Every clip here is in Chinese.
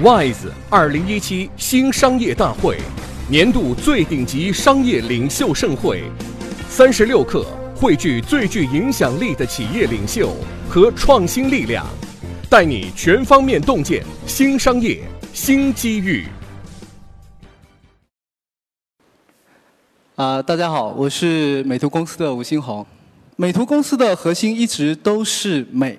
WISE 二零一七新商业大会，年度最顶级商业领袖盛会，三十六课汇聚最具影响力的企业领袖和创新力量，带你全方面洞见新商业新机遇。啊，大家好，我是美图公司的吴新红。美图公司的核心一直都是美。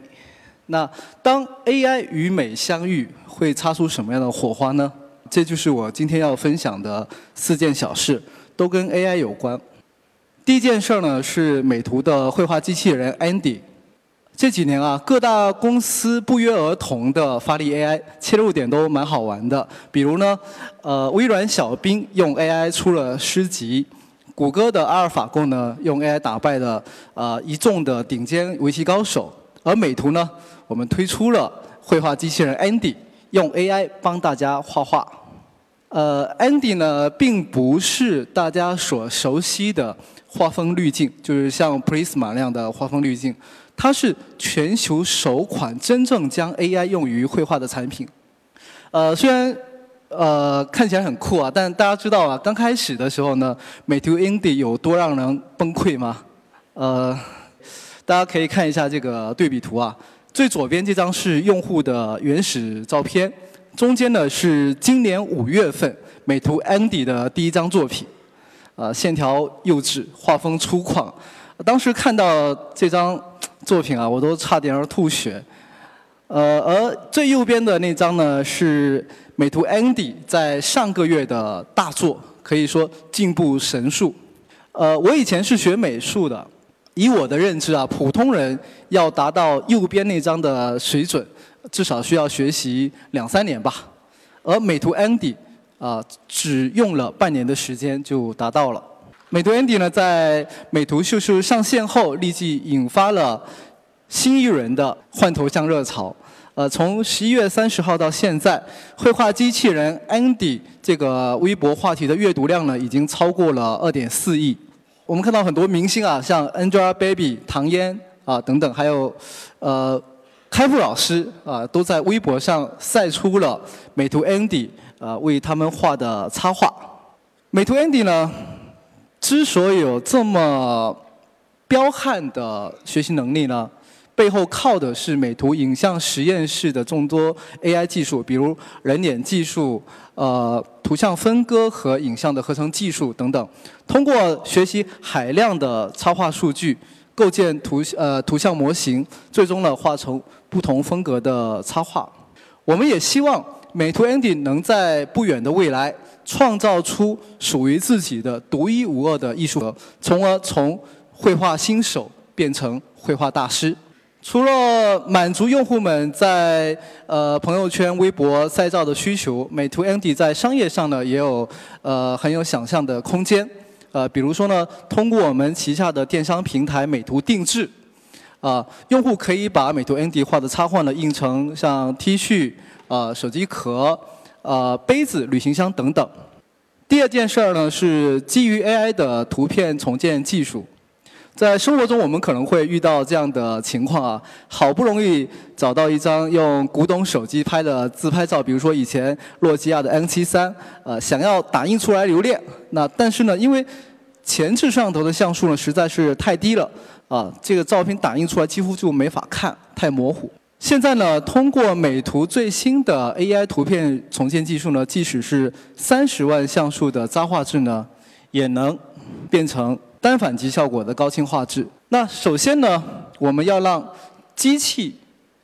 那当 AI 与美相遇，会擦出什么样的火花呢？这就是我今天要分享的四件小事，都跟 AI 有关。第一件事呢是美图的绘画机器人 Andy。这几年啊，各大公司不约而同的发力 AI，切入点都蛮好玩的。比如呢，呃，微软小冰用 AI 出了诗集，谷歌的阿尔法狗呢用 AI 打败了呃一众的顶尖围棋高手，而美图呢？我们推出了绘画机器人 Andy，用 AI 帮大家画画。呃，Andy 呢，并不是大家所熟悉的画风滤镜，就是像 Prisma 那样的画风滤镜，它是全球首款真正将 AI 用于绘画的产品。呃，虽然呃看起来很酷啊，但大家知道啊，刚开始的时候呢，美图 Andy 有多让人崩溃吗？呃，大家可以看一下这个对比图啊。最左边这张是用户的原始照片，中间呢是今年五月份美图 Andy 的第一张作品，呃，线条幼稚，画风粗犷。当时看到这张作品啊，我都差点儿吐血。呃，而最右边的那张呢是美图 Andy 在上个月的大作，可以说进步神速。呃，我以前是学美术的。以我的认知啊，普通人要达到右边那张的水准，至少需要学习两三年吧。而美图 Andy 啊，只用了半年的时间就达到了。美图 Andy 呢，在美图秀秀上线后，立即引发了新一轮的换头像热潮。呃，从十一月三十号到现在，绘画机器人 Andy 这个微博话题的阅读量呢，已经超过了二点四亿。我们看到很多明星啊，像 Angelababy、唐嫣啊等等，还有呃开复老师啊，都在微博上晒出了美图 Andy 啊为他们画的插画。美图 Andy 呢，之所以有这么彪悍的学习能力呢？背后靠的是美图影像实验室的众多 AI 技术，比如人脸技术、呃图像分割和影像的合成技术等等。通过学习海量的插画数据，构建图呃图像模型，最终呢画成不同风格的插画。我们也希望美图 Andy 能在不远的未来创造出属于自己的独一无二的艺术，从而从绘画新手变成绘画大师。除了满足用户们在呃朋友圈、微博晒照的需求，美图 Andy 在商业上呢也有呃很有想象的空间。呃，比如说呢，通过我们旗下的电商平台美图定制，啊，用户可以把美图 Andy 画的插画呢印成像 T 恤、啊手机壳、啊杯子、旅行箱等等。第二件事儿呢是基于 AI 的图片重建技术。在生活中，我们可能会遇到这样的情况啊，好不容易找到一张用古董手机拍的自拍照，比如说以前诺基亚的 N73，呃，想要打印出来留恋，那但是呢，因为前置摄像头的像素呢实在是太低了，啊，这个照片打印出来几乎就没法看，太模糊。现在呢，通过美图最新的 AI 图片重建技术呢，即使是三十万像素的渣画质呢，也能变成。单反级效果的高清画质。那首先呢，我们要让机器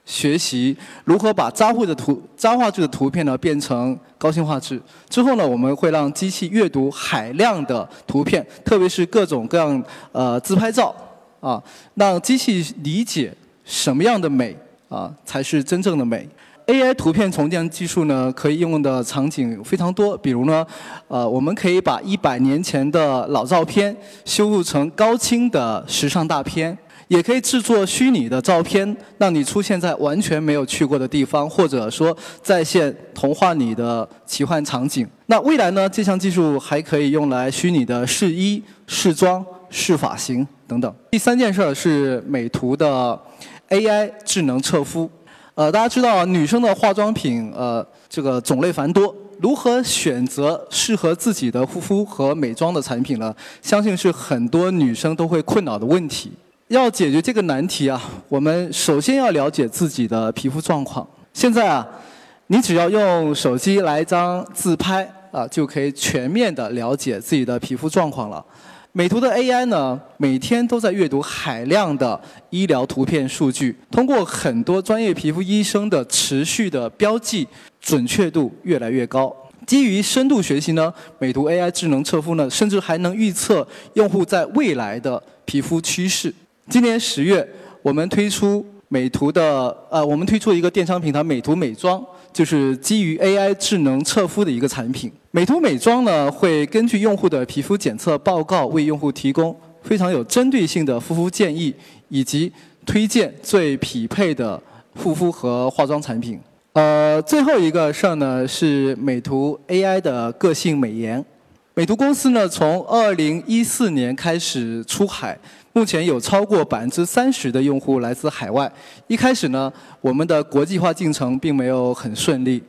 学习如何把渣绘的图、渣画质的图片呢变成高清画质。之后呢，我们会让机器阅读海量的图片，特别是各种各样呃自拍照啊，让机器理解什么样的美啊才是真正的美。AI 图片重建技术呢，可以应用的场景非常多。比如呢，呃，我们可以把一百年前的老照片修复成高清的时尚大片，也可以制作虚拟的照片，让你出现在完全没有去过的地方，或者说再现童话里的奇幻场景。那未来呢，这项技术还可以用来虚拟的试衣、试妆、试发型等等。第三件事儿是美图的 AI 智能测肤。呃，大家知道女生的化妆品，呃，这个种类繁多，如何选择适合自己的护肤和美妆的产品呢？相信是很多女生都会困扰的问题。要解决这个难题啊，我们首先要了解自己的皮肤状况。现在啊，你只要用手机来一张自拍啊，就可以全面的了解自己的皮肤状况了。美图的 AI 呢，每天都在阅读海量的医疗图片数据，通过很多专业皮肤医生的持续的标记，准确度越来越高。基于深度学习呢，美图 AI 智能测肤呢，甚至还能预测用户在未来的皮肤趋势。今年十月，我们推出美图的呃，我们推出一个电商平台美图美妆，就是基于 AI 智能测肤的一个产品。美图美妆呢，会根据用户的皮肤检测报告，为用户提供非常有针对性的护肤建议，以及推荐最匹配的护肤和化妆产品。呃，最后一个事儿呢，是美图 AI 的个性美颜。美图公司呢，从二零一四年开始出海，目前有超过百分之三十的用户来自海外。一开始呢，我们的国际化进程并没有很顺利。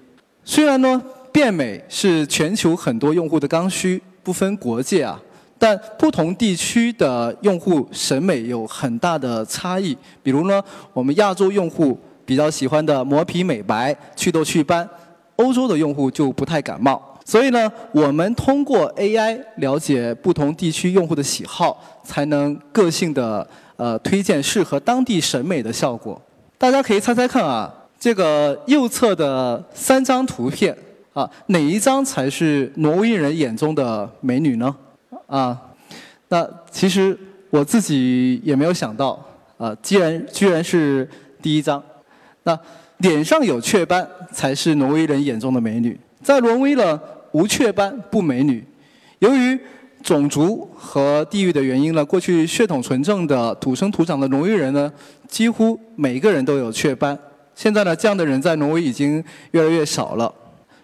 虽然呢，变美是全球很多用户的刚需，不分国界啊，但不同地区的用户审美有很大的差异。比如呢，我们亚洲用户比较喜欢的磨皮美白、祛痘祛斑，欧洲的用户就不太感冒。所以呢，我们通过 AI 了解不同地区用户的喜好，才能个性的呃推荐适合当地审美的效果。大家可以猜猜看啊，这个右侧的三张图片啊，哪一张才是挪威人眼中的美女呢？啊，那其实我自己也没有想到啊，既然居然是第一张，那脸上有雀斑才是挪威人眼中的美女，在挪威呢。无雀斑不美女，由于种族和地域的原因呢，过去血统纯正的土生土长的挪威人呢，几乎每一个人都有雀斑。现在呢，这样的人在挪威已经越来越少了，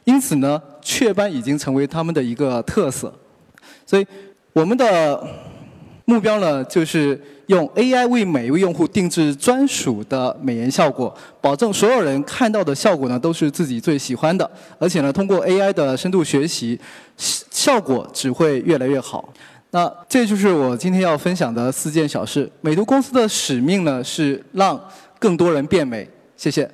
因此呢，雀斑已经成为他们的一个特色。所以，我们的目标呢，就是。用 AI 为每一位用户定制专属的美颜效果，保证所有人看到的效果呢都是自己最喜欢的，而且呢通过 AI 的深度学习，效果只会越来越好。那这就是我今天要分享的四件小事。美图公司的使命呢是让更多人变美。谢谢。